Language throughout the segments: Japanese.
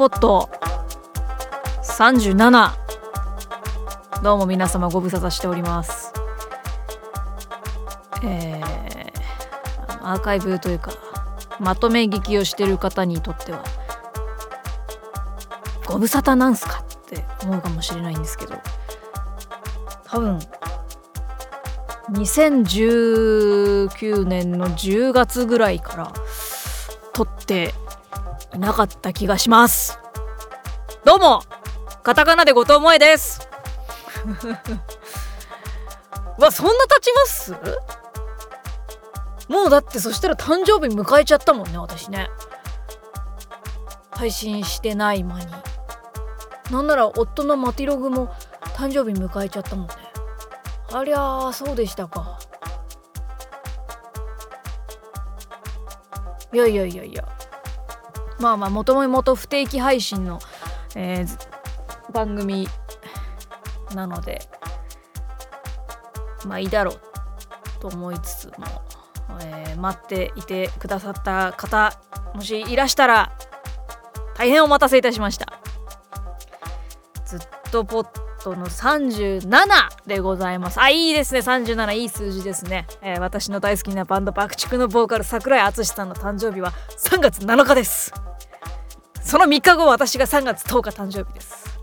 ポット。37どうも皆様ご無沙汰しております。えー、アーカイブというかまとめ聞きをしてる方にとってはご無沙汰なんすかって思うかもしれないんですけど多分2019年の10月ぐらいから撮っていなかった気がします。どうもカタカナで後藤萌です。わそんな経ちます？もうだってそしたら誕生日迎えちゃったもんね私ね。配信してない間に。なんなら夫のマティログも誕生日迎えちゃったもんね。ありゃーそうでしたか。いやいやいやいや。まあまあもともと不定期配信の、えー、番組なのでまあいいだろうと思いつつも、えー、待っていてくださった方もしいらしたら大変お待たせいたしました。ずっとポットの37でございます。あいいですね。37いい数字ですね、えー、私の大好きなバンド爆竹のボーカル桜井敦さんの誕生日は3月7日です。その3日後私が3月10日誕生日です。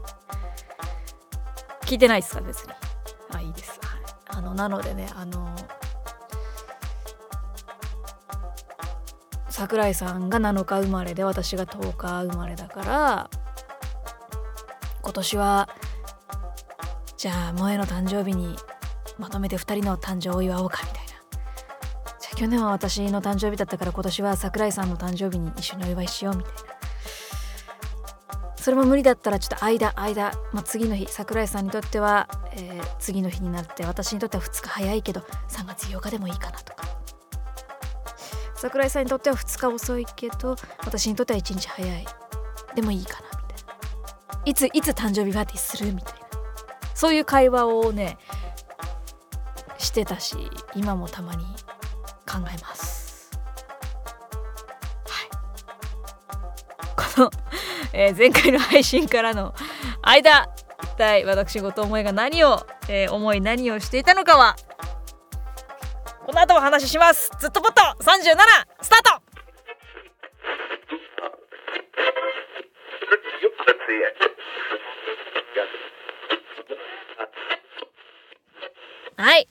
聞いてないですか別に。あいいです、あのなのでねあの桜井さんが7日生まれで私が10日生まれだから今年はじゃあ萌えの誕生日にまとめて2人の誕生を祝おうかみたいな。じゃあ去年は私の誕生日だったから今年は桜井さんの誕生日に一緒にお祝いしようみたいな。それも無理だったらちょっと間間、まあ、次の日桜井さんにとっては、えー、次の日になって私にとっては2日早いけど3月8日でもいいかなとか。桜井さんにとっては2日遅いけど私にとっては1日早い。でもいいかなみたいな。いついつ誕生日パーティーするみたいな。そういう会話をねしてたし今もたまに考えます。はい。このえー、前回の配信からの間一体私事思いが何を、えー、思い何をしていたのかはこの後お話しします。ずっとポット37スタート。はい。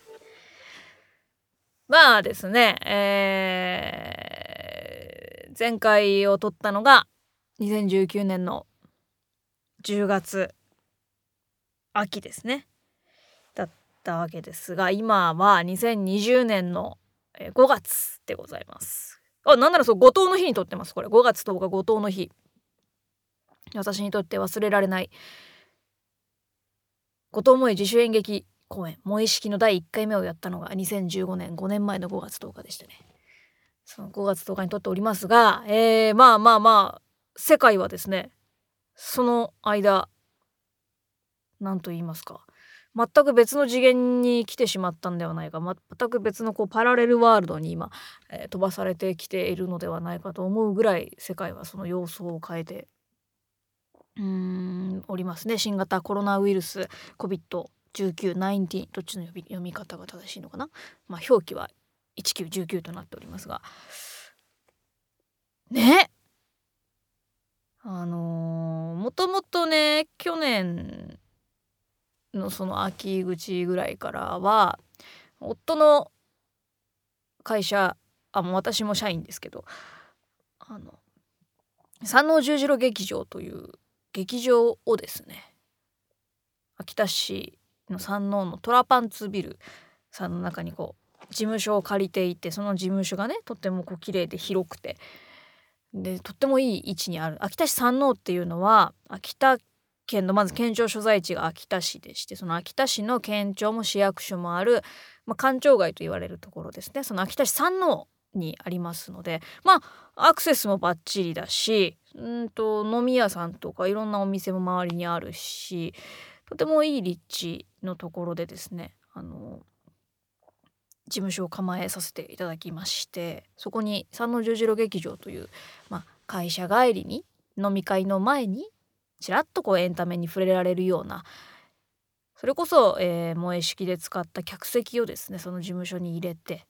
まあですねえー、前回を撮ったのが2019年の。10月秋ですね。だったわけですが今は2020年の5月でございます。あなんならそう後藤の日にとってますこれ。5月10日後藤の日。私にとって忘れられない。後藤萌自主演劇公演「萌え式」の第1回目をやったのが2015年5年前の5月10日でしたね。その5月10日にとっておりますがえー、まあまあまあ世界はですねその間何と言いますか全く別の次元に来てしまったんではないか全く別のこうパラレルワールドに今、えー、飛ばされてきているのではないかと思うぐらい世界はその様相を変えてうーんおりますね。新型コロナウイルス COVID-19 どっちの読み方が正しいのかな、まあ、表記は1919となっておりますが。ね？あのー、もともとね去年のその秋口ぐらいからは夫の会社あもう私も社員ですけどあの山王十字路劇場という劇場をですね秋田市の山王のトラパンツビルさんの中にこう事務所を借りていてその事務所がねとってもこう綺麗で広くてでとってもいい位置にある。秋田市山王っていうのは秋田県のまず県庁所在地が秋田市でしてその秋田市の県庁も市役所もある、まあ、官庁街と言われるところですね。その秋田市山王にありますのでまあアクセスもバッチリだしうんと飲み屋さんとかいろんなお店も周りにあるしとてもいい立地のところでですねあの事務所を構えさせていただきましてそこに三の十字路劇場という、まあ、会社帰りに飲み会の前にちらっとこうエンタメに触れられるようなそれこそ、えー、萌え式で使った客席をですねその事務所に入れて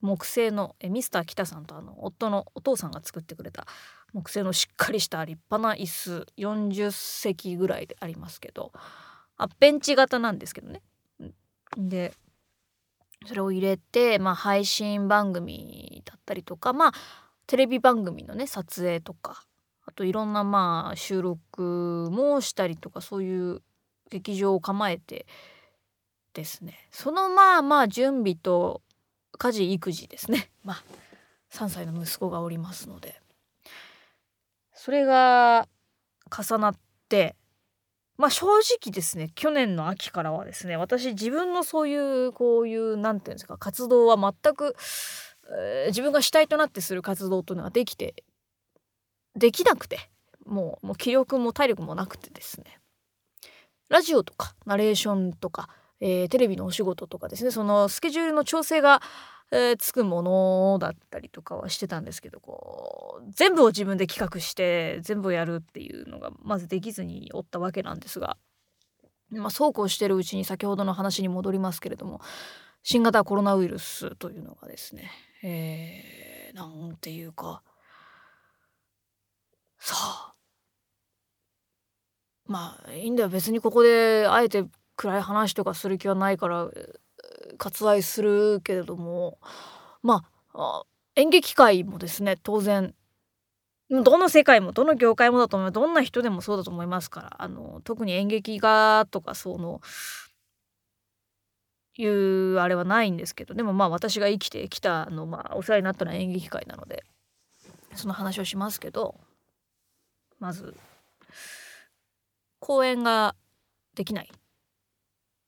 木製のえミスター北さんとあの夫のお父さんが作ってくれた木製のしっかりした立派な椅子40席ぐらいでありますけどあベンチ型なんですけどね。でそれを入れて、まあ、配信番組だったりとかまあテレビ番組のね撮影とかあといろんなまあ収録もしたりとかそういう劇場を構えてですね。そのまあまあ準備と家事育児ですね。まあ3歳の息子がおりますので。それが重なってまあ正直ですね去年の秋からはですね私自分のそういうこういう何て言うんですか活動は全く、えー、自分が主体となってする活動というのができてできなくてもうもう気力も体力もなくてですね。ラジオとかナレーションとか、えー、テレビのお仕事とかですねそのスケジュールの調整が、えー、つくものだったりとかはしてたんですけどこう全部を自分で企画して全部やるっていうのがまずできずにおったわけなんですが、まあ、そうこうしてるうちに先ほどの話に戻りますけれども新型コロナウイルスというのがですね、えー、なんていうかさあまあいいんだよ。別にここであえて暗い話とかする気はないから割愛するけれどもまあ演劇界もですね当然どの世界もどの業界もだと思うどんな人でもそうだと思いますからあの特に演劇画とかそのいうあれはないんですけどでもまあ私が生きてきたのまあお世話になったのは演劇界なのでその話をしますけどまず公演ができない。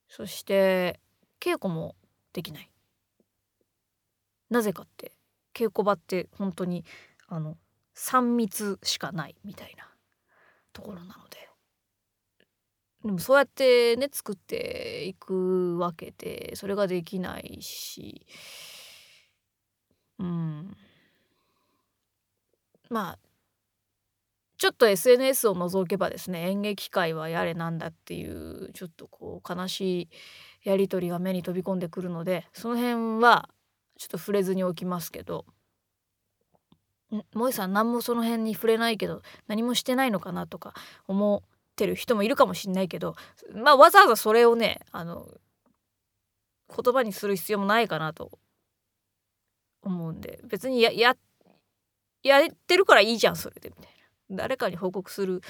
そして稽古もできない。なぜかって稽古場って本当にあの3密しかないみたいなところなので。でもそうやってね作っていくわけでそれができないし。うん。まあちょっと SNS を除けばですね演劇界はやれなんだっていうちょっとこう悲しいやり取りが目に飛び込んでくるのでその辺はちょっと触れずにおきますけど萌さん何もその辺に触れないけど何もしてないのかなとか思ってる人もいるかもしんないけどまあわざわざそれをねあの言葉にする必要もないかなと思うんで別にやややってるからいいじゃんそれでみたいな。誰かに報告する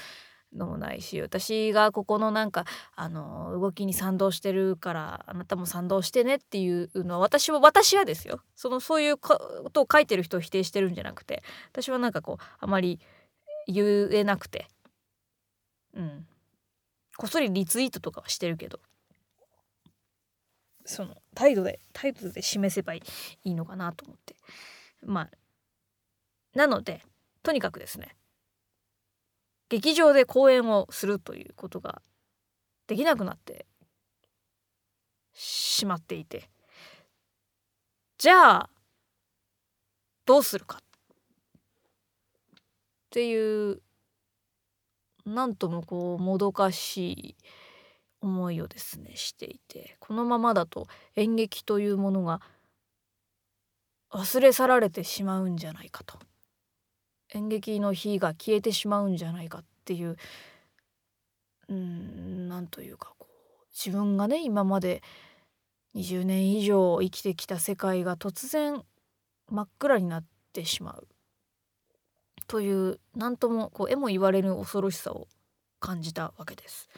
のもないし私がここのなんかあの動きに賛同してるからあなたも賛同してねっていうのは私は私はですよ。そのそういうことを書いてる人を否定してるんじゃなくて私はなんかこうあまり言えなくて。うん。こっそりリツイートとかはしてるけど。その態度で態度で示せばいいのかなと思って。まあなのでとにかくですね劇場で公演をするということができなくなってしまっていて。じゃあどうするかっていうなんともこうもどかしい思いをですねしていて。このままだと演劇というものが忘れ去られてしまうんじゃないかと。演劇の火が消えてしまうんじゃないかっていううんなんというかこう自分がね今まで20年以上生きてきた世界が突然真っ暗になってしまうという何ともこう絵も言われる恐ろしさを感じたわけです。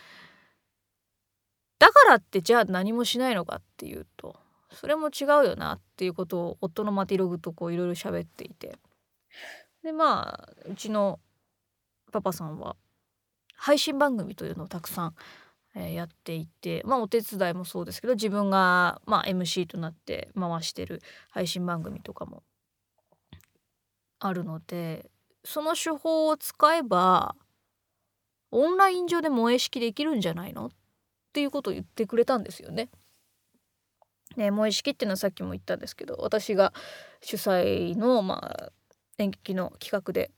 だからってじゃあ何もしないのかっていうとそれも違うよなっていうことを夫のマティログとこういろいろ喋っていてでまあうちのパパさんは配信番組というのをたくさん、えー、やっていてまあお手伝いもそうですけど自分が、まあ、MC となって回してる配信番組とかもあるのでその手法を使えばオンライン上で萌え式できるんじゃないの？っていうことを言ってくれたんですよね。ね、萌え式っていうのはさっきも言ったんですけど私が主催の、まあ、演劇の企画で。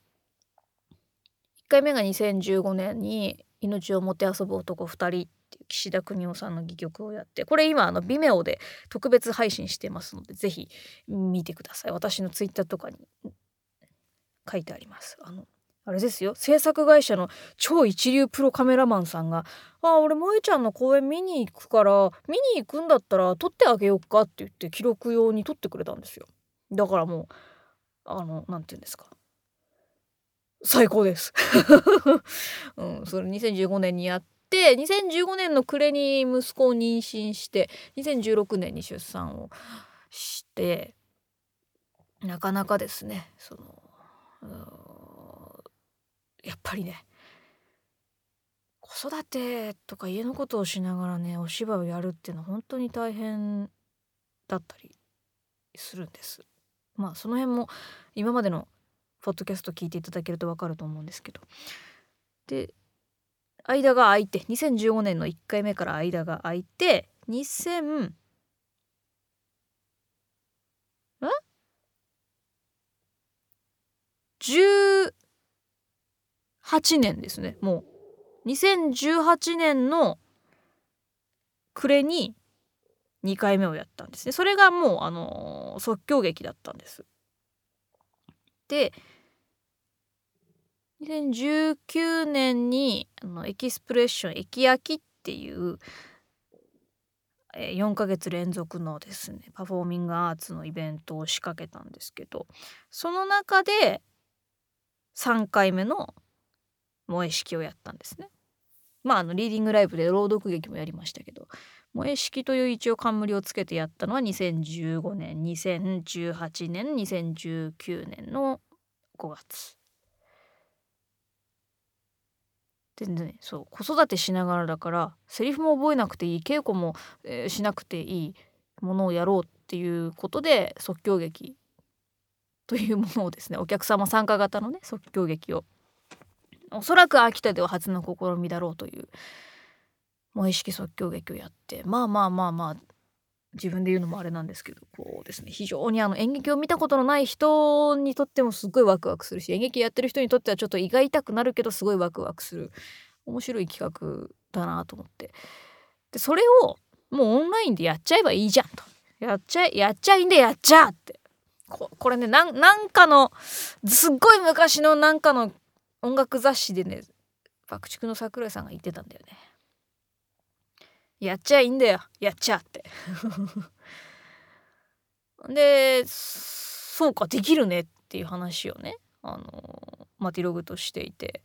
1回目が2015年に「命をもてあそぶ男2人」っていう岸田邦夫さんの戯曲をやってこれ今あの Vimeo で特別配信してますので是非見てください。私のツイッターとかに書いてあります。あのあれですよ。制作会社の超一流プロカメラマンさんが「あ俺萌ちゃんの公演見に行くから見に行くんだったら撮ってあげようか」って言って記録用に撮ってくれたんですよ。だからもうあの何て言うんですか最高です、うん、それ2015年にやって2015年の暮れに息子を妊娠して2016年に出産をしてなかなかですねそのやっぱりね子育てとか家のことをしながらねお芝居をやるっていうのは本当に大変だったりするんです。まあその辺も今までのポッドキャスト聞いていただけると分かると思うんですけど。で間が空いて2015年の1回目から間が空いて2000ん18年ですねもう。2018年の暮れに2回目をやったんですねそれがもうあの即興劇だったんですで2019年にあのエキスプレッション駅焼きっていう4ヶ月連続のですねパフォーミングアーツのイベントを仕掛けたんですけどその中で3回目の萌え式をやったんですね。まああのリーディングライブで朗読劇もやりましたけど萌え式という一応冠をつけてやったのは2015年2018年2019年の5月。でねそう子育てしながらだからセリフも覚えなくていい稽古も、えー、しなくていいものをやろうっていうことで即興劇というものをですねお客様参加型のね即興劇をおそらく秋田では初の試みだろうというもう意識即興劇をやってまあまあまあまあ自分で言うのもあれなんですけどこうですね非常にあの演劇を見たことのない人にとってもすごいワクワクするし演劇やってる人にとってはちょっと胃が痛くなるけどすごいワクワクする面白い企画だなと思って。でそれをもうオンラインでやっちゃえばいいじゃんと。やっちゃえやっちゃいんでやっちゃって。ここれねなんかのすっごい昔のなんかの音楽雑誌でね爆竹の桜井さんが言ってたんだよね。やっちゃいいんだよ。やっちゃって。でそうかできるねっていう話をね。あのマティログとしていて。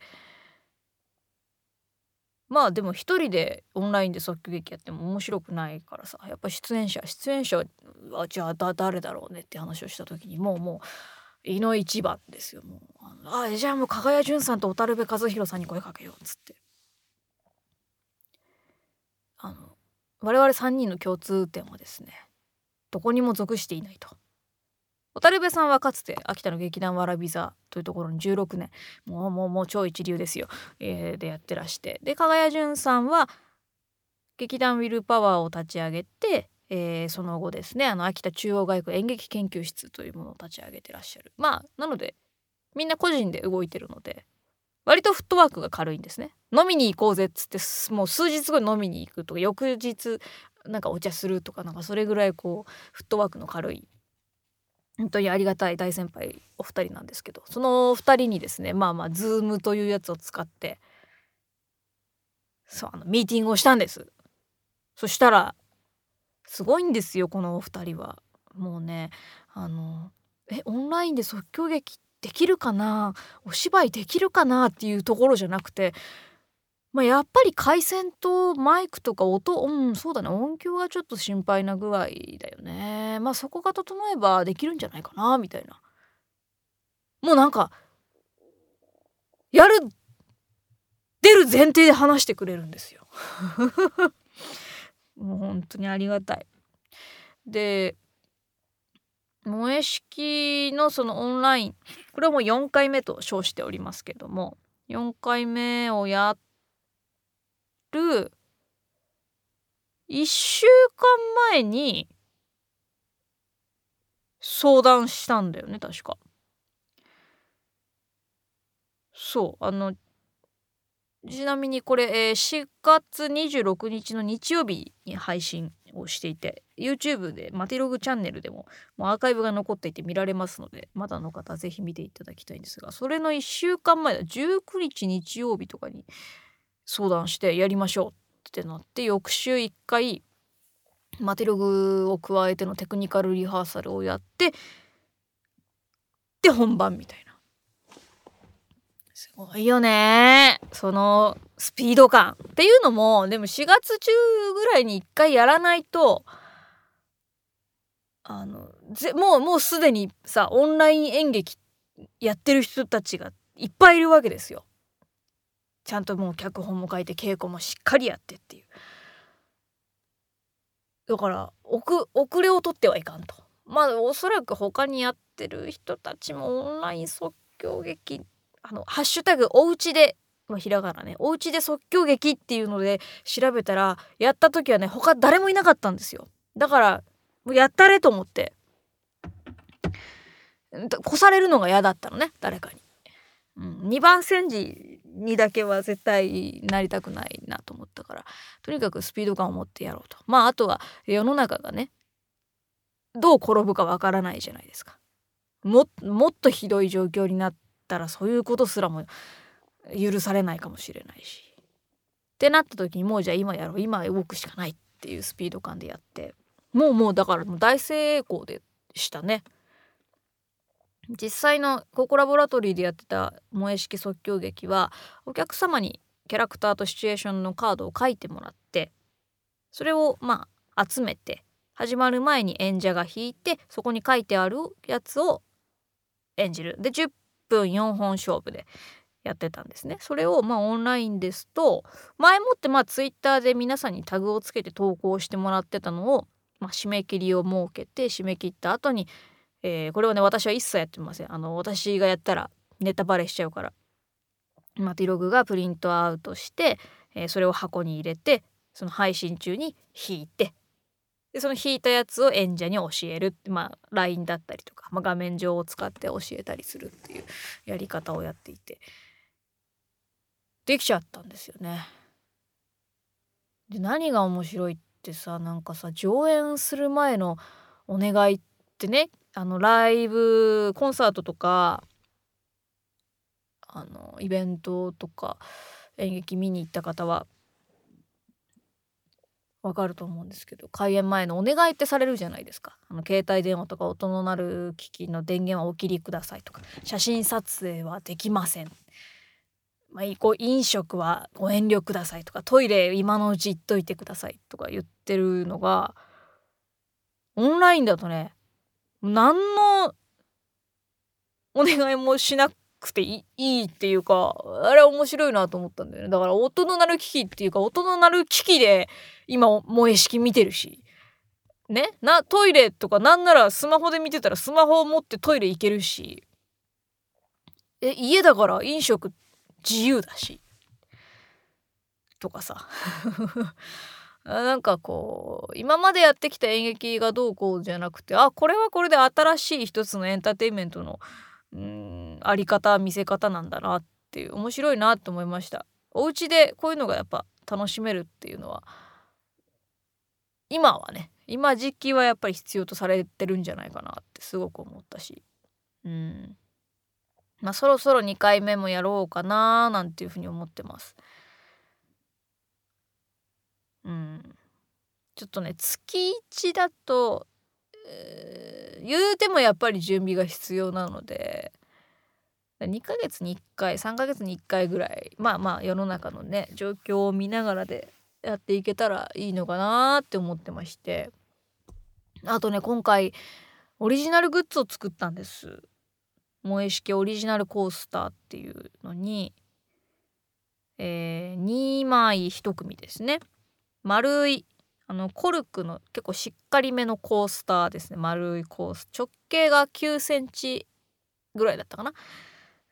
まあでも一人でオンラインで即興劇やっても面白くないからさ。やっぱ出演者出演者はじゃあだ誰だろうねって話をした時にもうもう胃の一番ですよ。もうあじゃあもう加賀谷淳さんと小樽部和弘さんに声かけようっつって。あの我々3人の共通点はですねどこにも属していないと。小樽部さんはかつて秋田の劇団わらび座というところに16年もうもうもう超一流ですよ、えー、でやってらして。で加賀谷淳さんは劇団ウィルパワーを立ち上げて、えー、その後ですねあの秋田中央外区演劇研究室というものを立ち上げてらっしゃる。まあなのでみんな個人で動いてるので割とフットワークが軽いんですね。飲みに行こうぜっつってもう数日後に飲みに行くとか翌日なんかお茶するとかなんかそれぐらいこうフットワークの軽い本当にありがたい大先輩お二人なんですけどその二人にですねまあまあ Zoom というやつを使ってそうあのミーティングをしたんです。そしたらすごいんですよこのお二人は。もうねあのえオンラインで即興劇できるかな？お芝居できるかなっていうところじゃなくて、まあ、やっぱり回線とマイクとか音うんそうだね。音響がちょっと心配な具合だよね。まあそこが整えばできるんじゃないかなみたいな。もうなんかやる出る前提で話してくれるんですよ。もう本当にありがたい。で萌え式のそのオンラインこれはもう4回目と称しておりますけども4回目をやる1週間前に相談したんだよね確か。そうあのちなみにこれ、えー、4月26日の日曜日に配信をしていて YouTube でマテログチャンネルでももうアーカイブが残っていて見られますのでまだの方は是非見ていただきたいんですがそれの1週間前だ19日日曜日とかに相談してやりましょうってなって翌週1回マテログを加えてのテクニカルリハーサルをやってで本番みたいな。すごいよねそのスピード感っていうのもでも4月中ぐらいに1回やらないとあのぜもうもうすでにさオンライン演劇やってる人たちがいっぱいいるわけですよ。ちゃんともう脚本も書いて稽古もしっかりやってっていう。だから遅れを取ってはいかんと。まあおそらく他にやってる人たちもオンライン即興劇あのハッシュタグおうちでまあ、ひらがなね。おうちで即興劇っていうので調べたらやった時はね他誰もいなかったんですよ。だからもうやったれと思って。越されるのが嫌だったのね誰かに、うん、2番煎じにだけは絶対なりたくないなと思ったから。とにかくスピード感を持ってやろうと。まああとは世の中がねどう転ぶかわからないじゃないですか。もっとひどい状況になったらそういうことすらも許されないかもしれないし。ってなった時にもうじゃあ今やろう今動くしかないっていうスピード感でやって。もうもうだからもう大成功でしたね。実際のココラボラトリーでやってた萌え式即興劇はお客様にキャラクターとシチュエーションのカードを書いてもらってそれをまあ集めて始まる前に演者が弾いてそこに書いてあるやつを演じる。で10分4本勝負でやってたんですね。それをまあオンラインですと前もってまあツイッターで皆さんにタグをつけて投稿してもらってたのを、まあ、締め切りを設けて締め切った後にえー、これはね私は一切やってません。あの私がやったらネタバレしちゃうから。マティログがプリントアウトして、えー、それを箱に入れてその配信中に引いてでその引いたやつを演者に教えるまあ LINE だったりとか、まあ、画面上を使って教えたりするっていうやり方をやっていてできちゃったんですよね。で何が面白いってさなんかさ上演する前のお願いってねあのライブコンサートとかあのイベントとか演劇見に行った方はわかると思うんですけど開演前のお願いってされるじゃないですか。あの携帯電話とか音の鳴る機器の電源はお切りくださいとか。写真撮影はできません、まあ、こう飲食はご遠慮くださいとか。トイレ今のうち行っといてくださいとか言ってるのがオンラインだとね何のお願いもしなくていいっていうかあれ面白いなと思ったんだよね。だから音の鳴る機器っていうか音の鳴る機器で今萌え式見てるし。ね？なトイレとかなんならスマホで見てたらスマホを持ってトイレ行けるし。え家だから飲食自由だし。とかさ。なんかこう今までやってきた演劇がどうこうじゃなくてあこれはこれで新しい一つのエンターテインメントのうん。あり方見せ方なんだなっていう面白いなと思いました。お家でこういうのがやっぱ楽しめるっていうのは今はね今時期はやっぱり必要とされてるんじゃないかなってすごく思ったし。うん。まあそろそろ2回目もやろうかななんていうふうに思ってます。うん、ちょっとね月1だと、言うてもやっぱり準備が必要なので2ヶ月に1回3ヶ月に1回ぐらいまあまあ世の中のね状況を見ながらでやっていけたらいいのかなって思ってましてあとね今回オリジナルグッズを作ったんです。萌え式オリジナルコースターっていうのに、えー、2枚1組ですね。丸いあのコルクの結構しっかりめのコースターですね。丸いコース。直径が9センチぐらいだったかな。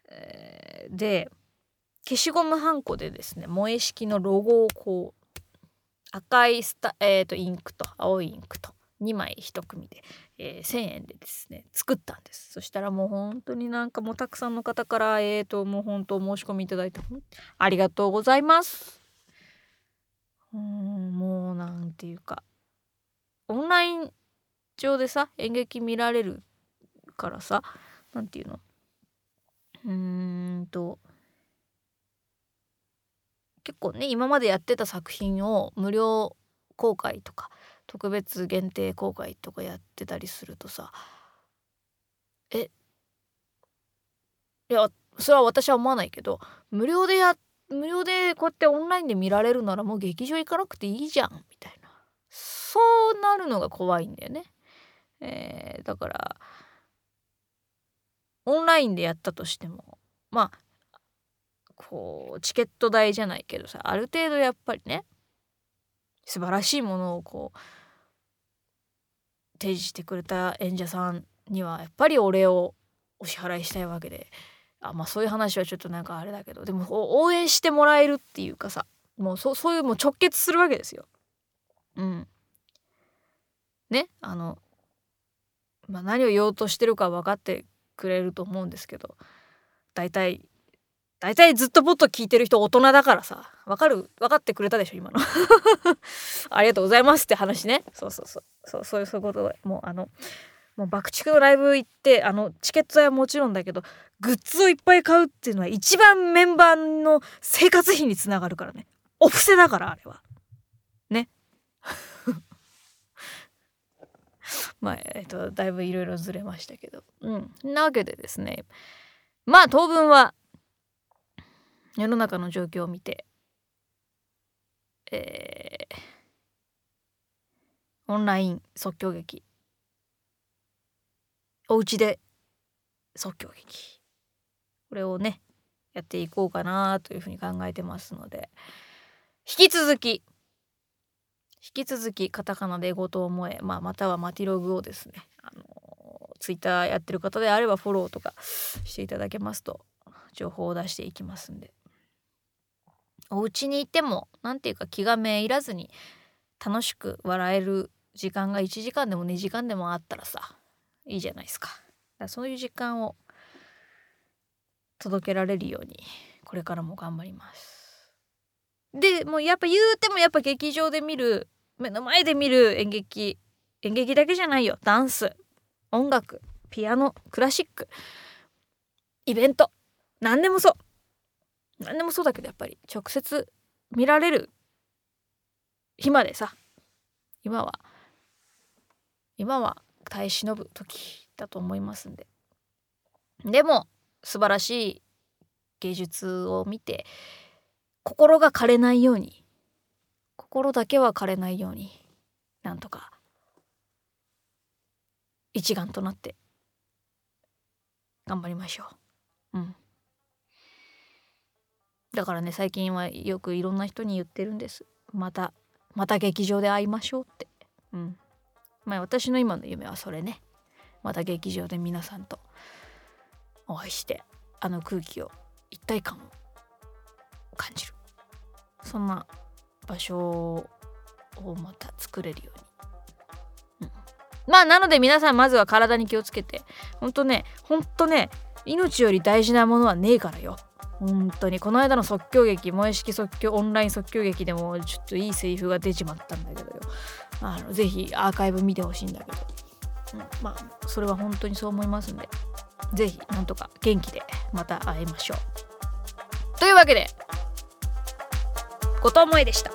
えー、で消しゴムはんこでですね萌え式のロゴをこう赤いスタ、えーと、インクと青いインクと2枚1組で、えー、1,000円でですね作ったんです。そしたらもう本当になんかもうたくさんの方からえーともう本当お申し込みいただいてありがとうございます。うんもうなんていうかオンライン上でさ演劇見られるからさ何て言うの？うーんと結構ね今までやってた作品を無料公開とか特別限定公開とかやってたりするとさえいやそれは私は思わないけど無料でやって無料でこうやってオンラインで見られるならもう劇場行かなくていいじゃんみたいなそうなるのが怖いんだよね。えー、だからオンラインでやったとしてもまあこうチケット代じゃないけどさある程度やっぱりね素晴らしいものをこう提示してくれた演者さんにはやっぱりお礼をお支払いしたいわけであまあそういう話はちょっとなんかあれだけどでも応援してもらえるっていうかさもうそそういうもう直結するわけですよ。うん。ねあの、まあ、何を言おうとしてるか分かってくれると思うんですけど大体大体ずっとポッと聞いてる人大人だからさ分かる分かってくれたでしょ今の ありがとうございますって話ねそうそうそうそうそういうそういうことでもうあのもう爆竹のライブ行ってあのチケットはもちろんだけどグッズをいっぱい買うっていうのは一番メンバーの生活費につながるからね。お布施だからあれは。ね。まあえっとだいぶいろいろずれましたけど。うん。なわけでですね。まあ当分は世の中の状況を見てえー、オンライン即興劇お家で即興劇。これをねやっていこうかなというふうに考えてますので。引き続き引き続きカタカナでごと思え、まあ、またはマティログをですねあのツイッターやってる方であればフォローとかしていただけますと情報を出していきますんで。お家にいても何ていうか気がめいらずに楽しく笑える時間が1時間でも2時間でもあったらさいいじゃないですか。かそういう時間を届けられるようにこれからも頑張ります。でもうやっぱ言うてもやっぱ劇場で見る目の前で見る演劇演劇だけじゃないよダンス音楽ピアノクラシックイベント何でもそう何でもそうだけどやっぱり直接見られる日までさ今は今は耐え忍ぶ時だと思いますんで。でも素晴らしい芸術を見て心が枯れないように心だけは枯れないようになんとか一丸となって頑張りましょう。うん。だからね最近はよくいろんな人に言ってるんです。またまた劇場で会いましょうって。うん。まあ私の今の夢はそれね。また劇場で皆さんとお会いしてあの空気を一体感を感じる。そんな場所をまた作れるように、うん、まあなので皆さんまずは体に気をつけて。ほんとねほんとね命より大事なものはねえからよ。本当に。この間の即興劇萌え式即興オンライン即興劇でもちょっといいセリフが出ちまったんだけどよ。あのぜひアーカイブ見てほしいんだけど、うん、まあそれは本当にそう思いますんでぜひなんとか元気でまた会いましょう。というわけで後藤萌でした